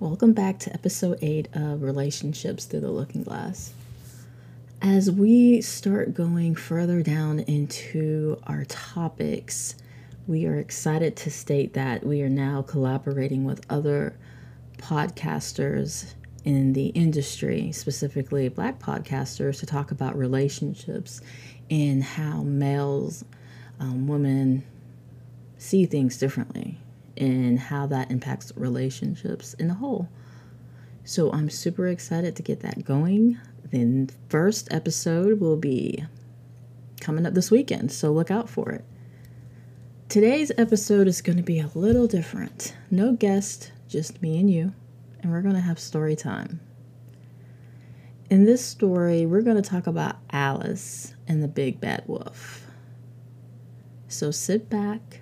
Welcome back to episode 8 of Relationships Through the Looking Glass. As we start going further down into our topics, we are excited to state that we are now collaborating with other podcasters in the industry, specifically black podcasters, to talk about relationships and how males, um, women see things differently and how that impacts relationships in the whole. So I'm super excited to get that going. The first episode will be coming up this weekend, so look out for it. Today's episode is going to be a little different. No guest, just me and you, and we're going to have story time. In this story, we're going to talk about Alice and the Big Bad Wolf. So sit back,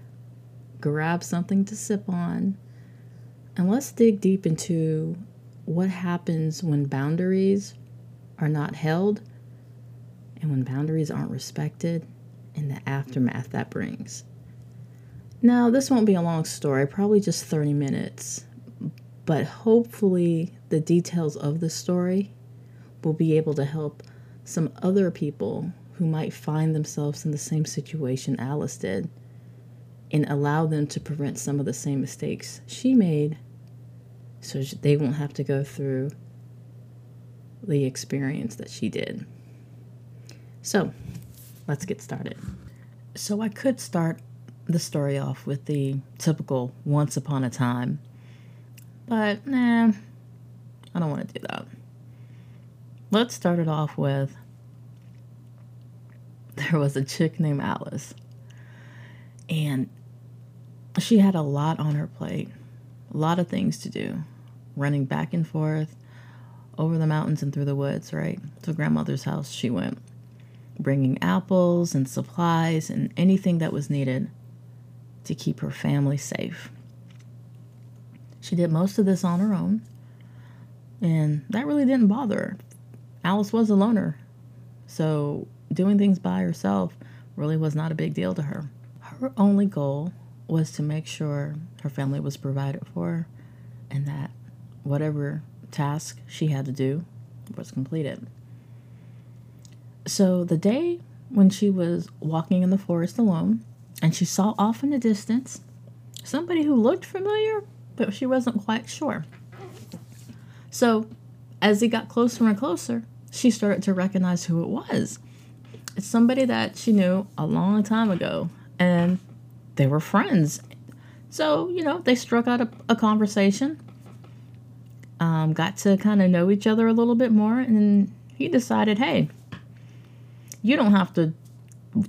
grab something to sip on, and let's dig deep into what happens when boundaries are not held and when boundaries aren't respected and the aftermath that brings. Now, this won't be a long story, probably just 30 minutes, but hopefully, the details of the story will be able to help some other people who might find themselves in the same situation Alice did and allow them to prevent some of the same mistakes she made so they won't have to go through the experience that she did. So, let's get started. So, I could start the story off with the typical once upon a time, but nah, I don't want to do that. Let's start it off with there was a chick named Alice, and she had a lot on her plate, a lot of things to do, running back and forth over the mountains and through the woods, right? To grandmother's house she went, bringing apples and supplies and anything that was needed to keep her family safe. She did most of this on her own, and that really didn't bother her. Alice was a loner, so doing things by herself really was not a big deal to her. Her only goal was to make sure her family was provided for and that whatever task she had to do was completed. So the day when she was walking in the forest alone and she saw off in the distance somebody who looked familiar, but she wasn't quite sure. So as he got closer and closer, she started to recognize who it was. It's somebody that she knew a long time ago, and they were friends. So, you know, they struck out a, a conversation, um, got to kind of know each other a little bit more, and he decided, hey, you don't have to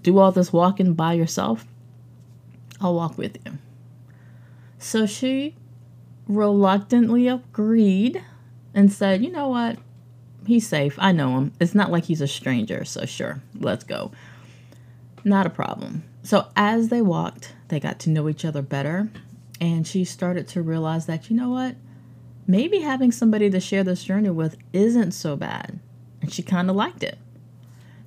do all this walking by yourself. I'll walk with you. So she reluctantly agreed and said, you know what? He's safe. I know him. It's not like he's a stranger, so sure, let's go. Not a problem. So as they walked, they got to know each other better, and she started to realize that, you know what? Maybe having somebody to share this journey with isn't so bad. And she kind of liked it.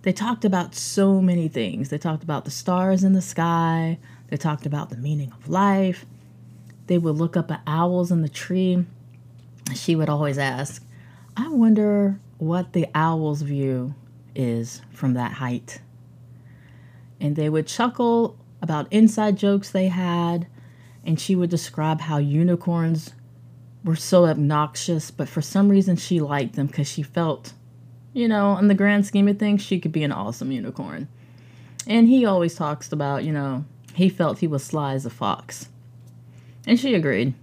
They talked about so many things. They talked about the stars in the sky, they talked about the meaning of life. They would look up at owls in the tree. She would always ask, I wonder what the owl's view is from that height. And they would chuckle about inside jokes they had, and she would describe how unicorns were so obnoxious, but for some reason she liked them because she felt, you know, in the grand scheme of things, she could be an awesome unicorn. And he always talks about, you know, he felt he was sly as a fox. And she agreed.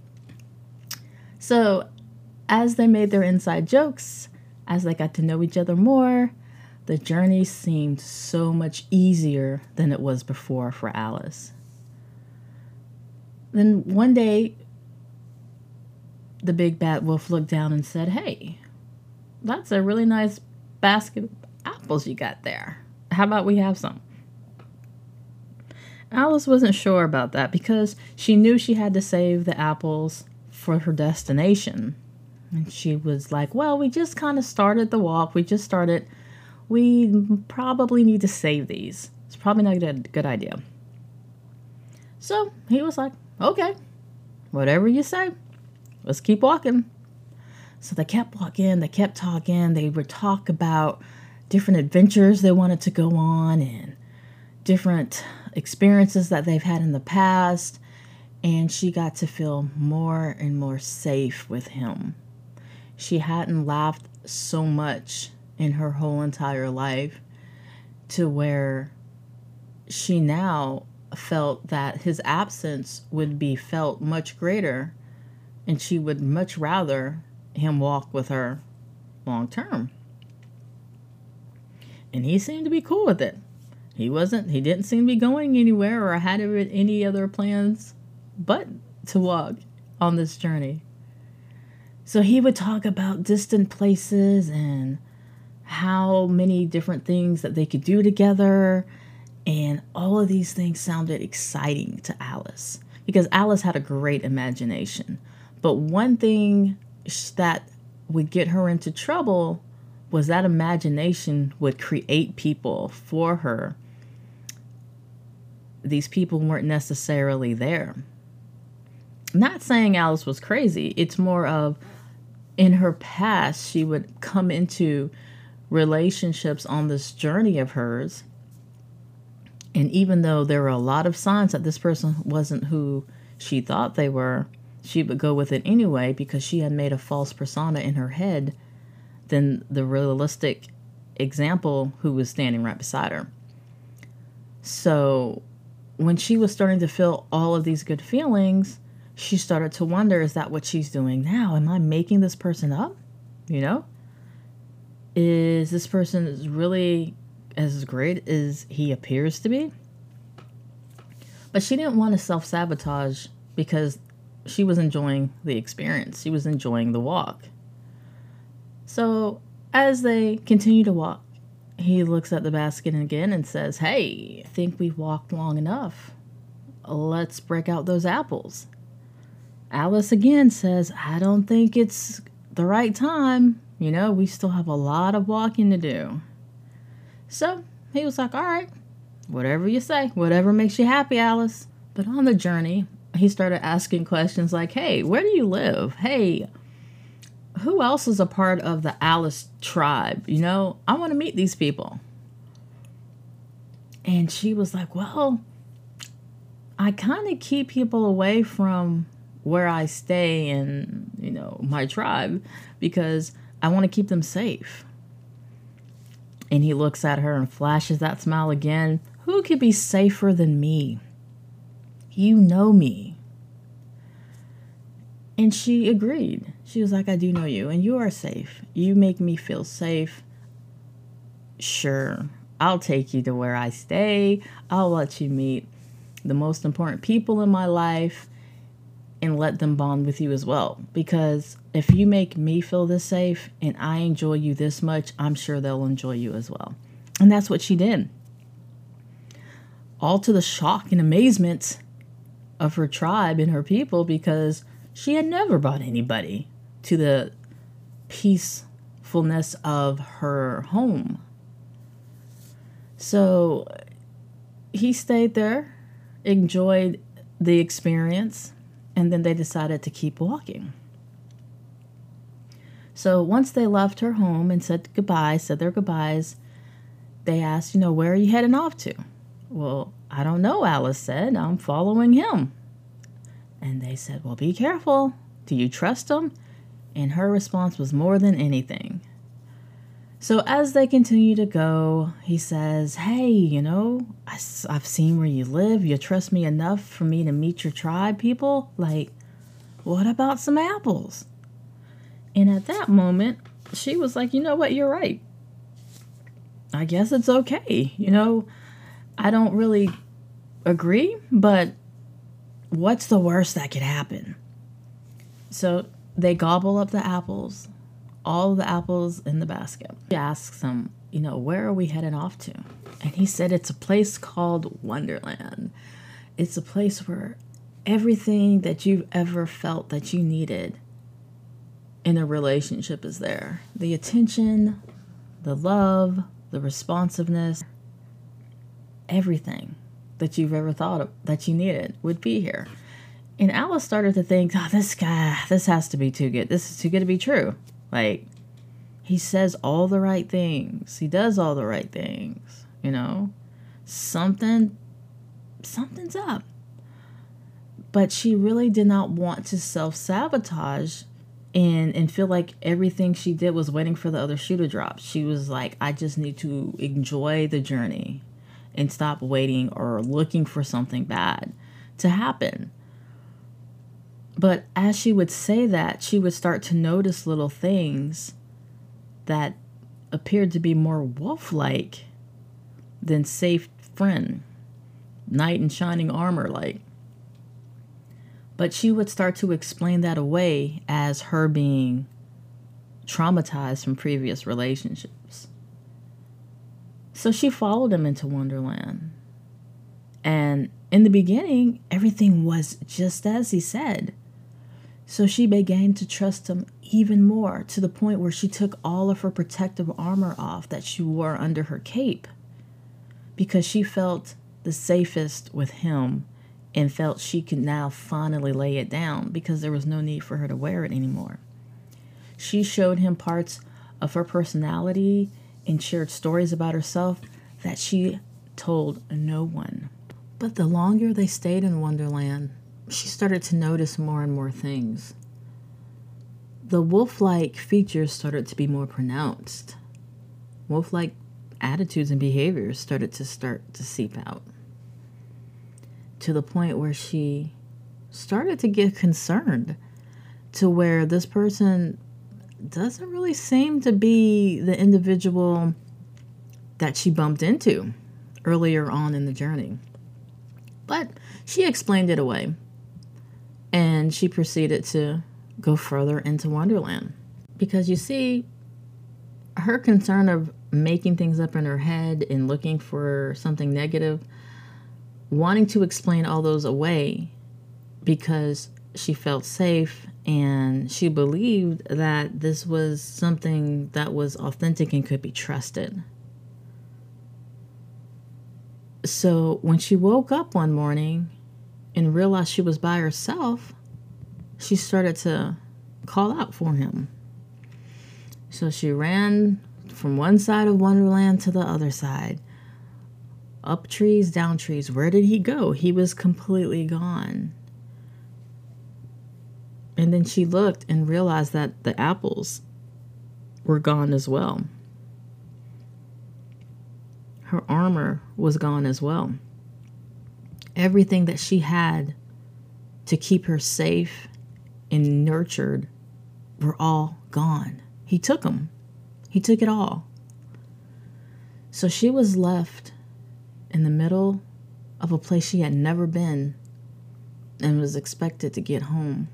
So, as they made their inside jokes, as they got to know each other more, the journey seemed so much easier than it was before for Alice. Then one day, the big bad wolf looked down and said, Hey, that's a really nice basket of apples you got there. How about we have some? Alice wasn't sure about that because she knew she had to save the apples for her destination. And she was like, Well, we just kind of started the walk. We just started. We probably need to save these. It's probably not a good idea. So he was like, Okay, whatever you say. Let's keep walking. So they kept walking, they kept talking. They would talk about different adventures they wanted to go on and different experiences that they've had in the past. And she got to feel more and more safe with him. She hadn't laughed so much in her whole entire life to where she now felt that his absence would be felt much greater and she would much rather him walk with her long term. And he seemed to be cool with it. He wasn't, he didn't seem to be going anywhere or had any other plans but to walk on this journey. So he would talk about distant places and how many different things that they could do together. And all of these things sounded exciting to Alice because Alice had a great imagination. But one thing that would get her into trouble was that imagination would create people for her. These people weren't necessarily there. Not saying Alice was crazy, it's more of in her past, she would come into relationships on this journey of hers. And even though there were a lot of signs that this person wasn't who she thought they were, she would go with it anyway because she had made a false persona in her head than the realistic example who was standing right beside her. So when she was starting to feel all of these good feelings, she started to wonder is that what she's doing now? Am I making this person up? You know? Is this person really as great as he appears to be? But she didn't want to self sabotage because she was enjoying the experience. She was enjoying the walk. So as they continue to walk, he looks at the basket again and says, Hey, I think we've walked long enough. Let's break out those apples. Alice again says, I don't think it's the right time. You know, we still have a lot of walking to do. So he was like, All right, whatever you say, whatever makes you happy, Alice. But on the journey, he started asking questions like, Hey, where do you live? Hey, who else is a part of the Alice tribe? You know, I want to meet these people. And she was like, Well, I kind of keep people away from where I stay and, you know, my tribe because I want to keep them safe. And he looks at her and flashes that smile again. Who could be safer than me? You know me. And she agreed. She was like, I do know you, and you are safe. You make me feel safe. Sure, I'll take you to where I stay. I'll let you meet the most important people in my life and let them bond with you as well. Because if you make me feel this safe and I enjoy you this much, I'm sure they'll enjoy you as well. And that's what she did. All to the shock and amazement of her tribe and her people because she had never brought anybody to the peacefulness of her home. So he stayed there, enjoyed the experience, and then they decided to keep walking. So once they left her home and said goodbye, said their goodbyes, they asked, you know, where are you heading off to? Well, I don't know, Alice said. I'm following him. And they said, well, be careful. Do you trust him? And her response was more than anything. So as they continue to go, he says, Hey, you know, I, have seen where you live. You trust me enough for me to meet your tribe people? Like, what about some apples? And at that moment, she was like, You know what? You're right. I guess it's okay. You know, I don't really agree, but what's the worst that could happen? So they gobble up the apples all the apples in the basket. He asks him, you know, where are we heading off to? And he said it's a place called Wonderland. It's a place where everything that you've ever felt that you needed in a relationship is there. The attention, the love, the responsiveness, everything that you've ever thought of that you needed would be here. And Alice started to think, oh, this guy, this has to be too good. This is too good to be true. Like, he says all the right things. He does all the right things. You know, something, something's up. But she really did not want to self sabotage and and feel like everything she did was waiting for the other shoe to drop. She was like, I just need to enjoy the journey and stop waiting or looking for something bad to happen. But as she would say that, she would start to notice little things that appeared to be more wolf like than safe friend, knight in shining armor like. But she would start to explain that away as her being traumatized from previous relationships. So she followed him into Wonderland. And in the beginning, everything was just as he said. So she began to trust him even more to the point where she took all of her protective armor off that she wore under her cape because she felt the safest with him and felt she could now finally lay it down because there was no need for her to wear it anymore. She showed him parts of her personality and shared stories about herself that she told no one. But the longer they stayed in Wonderland, she started to notice more and more things. The wolf like features started to be more pronounced. Wolf like attitudes and behaviors started to start to seep out to the point where she started to get concerned to where this person doesn't really seem to be the individual that she bumped into earlier on in the journey. But she explained it away and she proceeded to go further into Wonderland. Because you see, her concern of making things up in her head and looking for something negative, wanting to explain all those away because she felt safe and she believed that this was something that was authentic and could be trusted. So when she woke up one morning and realized she was by herself, she started to call out for him. So she ran from one side of Wonderland to the other side. Up trees, down trees. Where did he go? He was completely gone. And then she looked and realized that the apples were gone as well. Her armor was gone as well everything that she had to keep her safe and nurtured were all gone. He took them, he took it all. So she was left in the middle of a place she had never been and was expected to get home.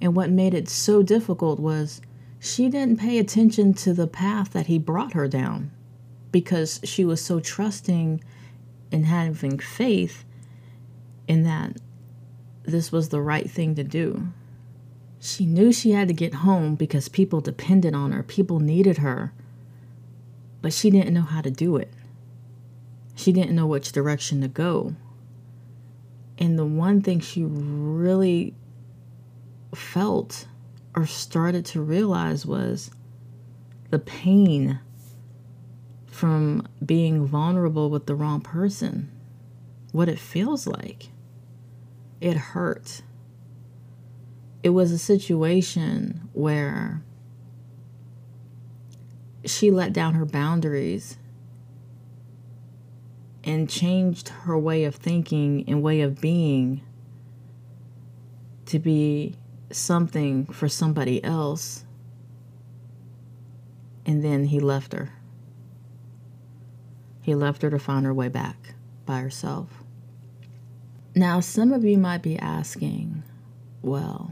And what made it so difficult was she didn't pay attention to the path that he brought her down because she was so trusting and having faith in that this was the right thing to do. She knew she had to get home because people depended on her, people needed her, but she didn't know how to do it. She didn't know which direction to go. And the one thing she really felt or started to realize was the pain from being vulnerable with the wrong person, what it feels like. It hurt. It was a situation where she let down her boundaries and changed her way of thinking and way of being to be something for somebody else. And then he left her. He left her to find her way back by herself. Now, some of you might be asking, well,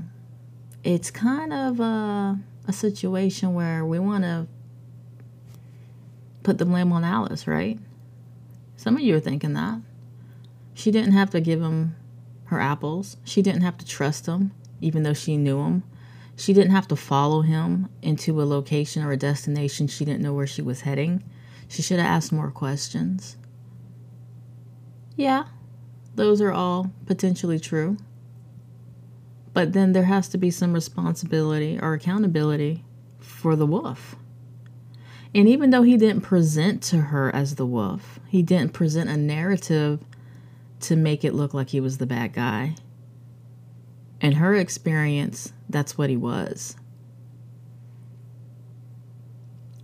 it's kind of a, a situation where we want to put the blame on Alice, right? Some of you are thinking that. She didn't have to give him her apples. She didn't have to trust him, even though she knew him. She didn't have to follow him into a location or a destination she didn't know where she was heading. She should have asked more questions. Yeah, those are all potentially true. But then there has to be some responsibility or accountability for the wolf. And even though he didn't present to her as the wolf, he didn't present a narrative to make it look like he was the bad guy. In her experience, that's what he was.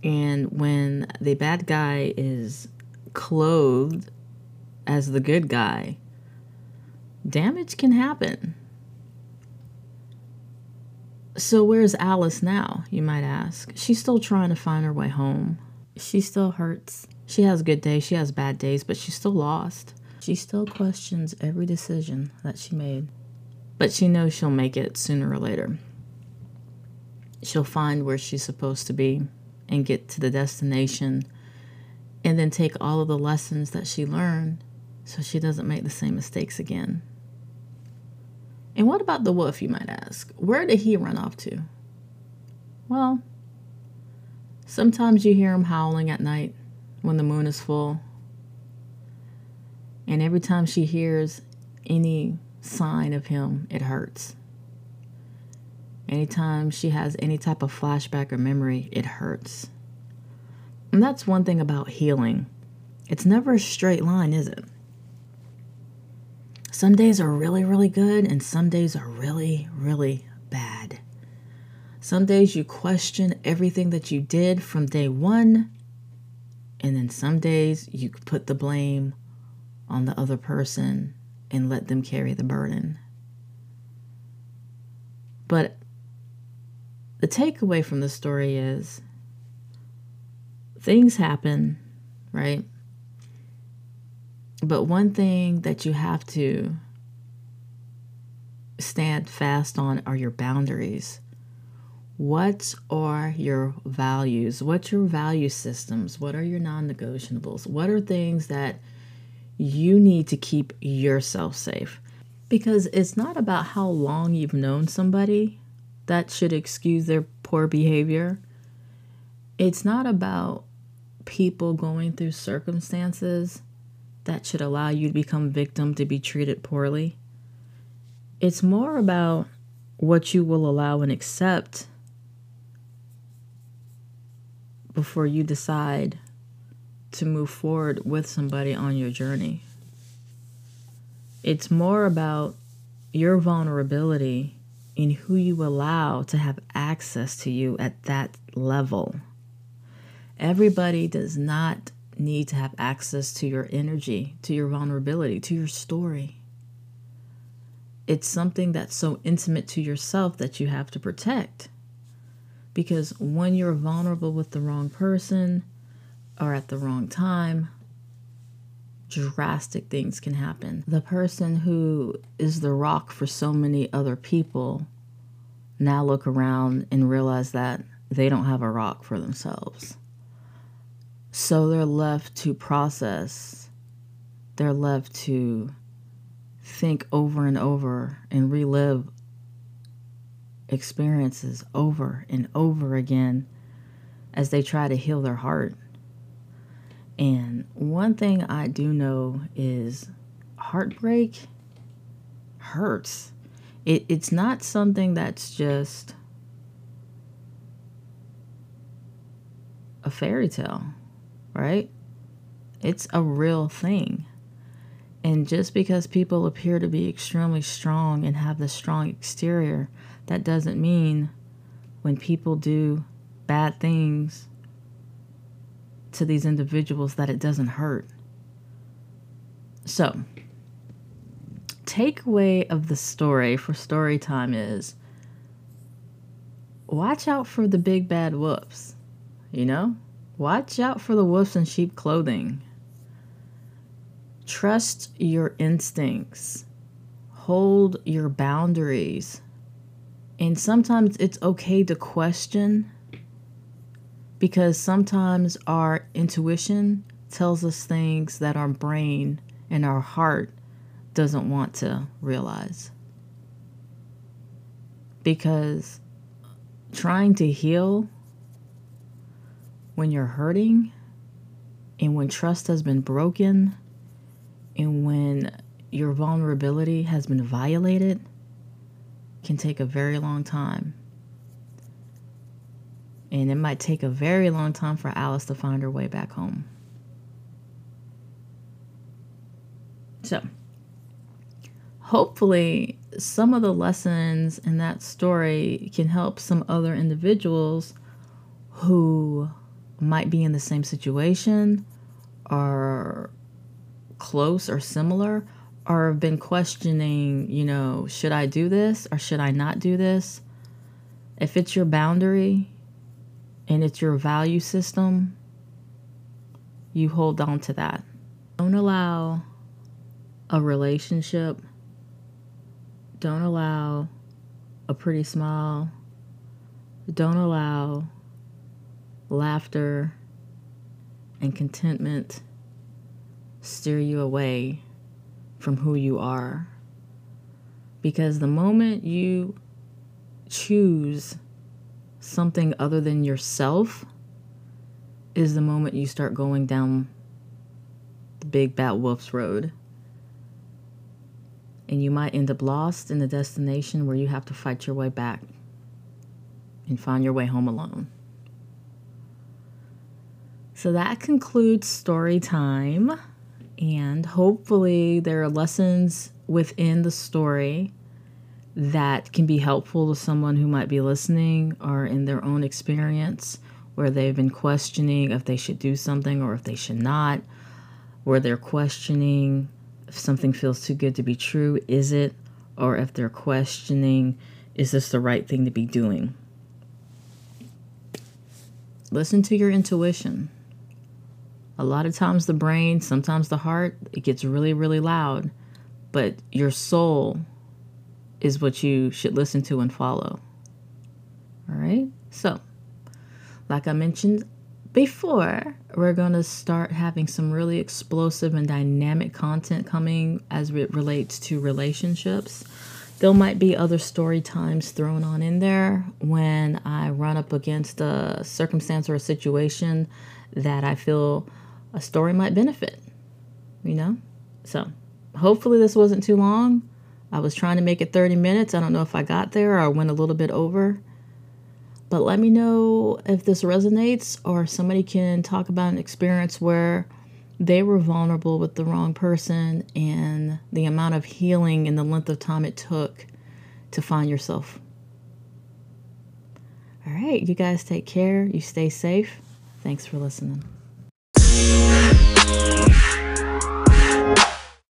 And when the bad guy is clothed as the good guy, damage can happen. So, where's Alice now, you might ask? She's still trying to find her way home. She still hurts. She has good days, she has bad days, but she's still lost. She still questions every decision that she made. But she knows she'll make it sooner or later. She'll find where she's supposed to be and get to the destination and then take all of the lessons that she learned so she doesn't make the same mistakes again. And what about the wolf, you might ask? Where did he run off to? Well, sometimes you hear him howling at night when the moon is full. And every time she hears any sign of him, it hurts. Anytime she has any type of flashback or memory, it hurts. And that's one thing about healing. It's never a straight line, is it? Some days are really, really good, and some days are really, really bad. Some days you question everything that you did from day one, and then some days you put the blame on the other person and let them carry the burden. But the takeaway from the story is things happen, right? But one thing that you have to stand fast on are your boundaries. What are your values? What's your value systems? What are your non negotiables? What are things that you need to keep yourself safe? Because it's not about how long you've known somebody that should excuse their poor behavior. It's not about people going through circumstances that should allow you to become victim to be treated poorly. It's more about what you will allow and accept before you decide to move forward with somebody on your journey. It's more about your vulnerability in who you allow to have access to you at that level. Everybody does not need to have access to your energy, to your vulnerability, to your story. It's something that's so intimate to yourself that you have to protect. Because when you're vulnerable with the wrong person or at the wrong time, drastic things can happen. The person who is the rock for so many other people now look around and realize that they don't have a rock for themselves. So they're left to process, they're left to think over and over and relive experiences over and over again as they try to heal their heart. And one thing I do know is heartbreak hurts. It, it's not something that's just a fairy tale right? It's a real thing. And just because people appear to be extremely strong and have this strong exterior, that doesn't mean when people do bad things to these individuals that it doesn't hurt. So, takeaway of the story for story time is watch out for the big bad whoops, you know? Watch out for the wolves in sheep clothing. Trust your instincts. Hold your boundaries. And sometimes it's okay to question because sometimes our intuition tells us things that our brain and our heart doesn't want to realize. Because trying to heal when you're hurting and when trust has been broken and when your vulnerability has been violated can take a very long time. And it might take a very long time for Alice to find her way back home. So, hopefully, some of the lessons in that story can help some other individuals who might be in the same situation or close or similar or have been questioning, you know, should I do this or should I not do this? If it's your boundary and it's your value system, you hold on to that. Don't allow a relationship, don't allow a pretty smile, don't allow laughter and contentment steer you away from who you are. Because the moment you choose something other than yourself, is the moment you start going down the big bad wolf's road. And you might end up lost in the destination where you have to fight your way back and find your way home alone. So that concludes story time. And hopefully, there are lessons within the story that can be helpful to someone who might be listening or in their own experience where they've been questioning if they should do something or if they should not, where they're questioning if something feels too good to be true, is it? Or if they're questioning, is this the right thing to be doing? Listen to your intuition a lot of times the brain, sometimes the heart, it gets really, really loud, but your soul is what you should listen to and follow. All right? So, like I mentioned before, we're going to start having some really explosive and dynamic content coming as it relates to relationships. There might be other story times thrown on in there when I run up against a circumstance or a situation that I feel a story might benefit, you know? So hopefully this wasn't too long. I was trying to make it 30 minutes. I don't know if I got there or I went a little bit over. But let me know if this resonates or somebody can talk about an experience where they were vulnerable with the wrong person and the amount of healing and the length of time it took to find yourself. All right, you guys take care. You stay safe. Thanks for listening.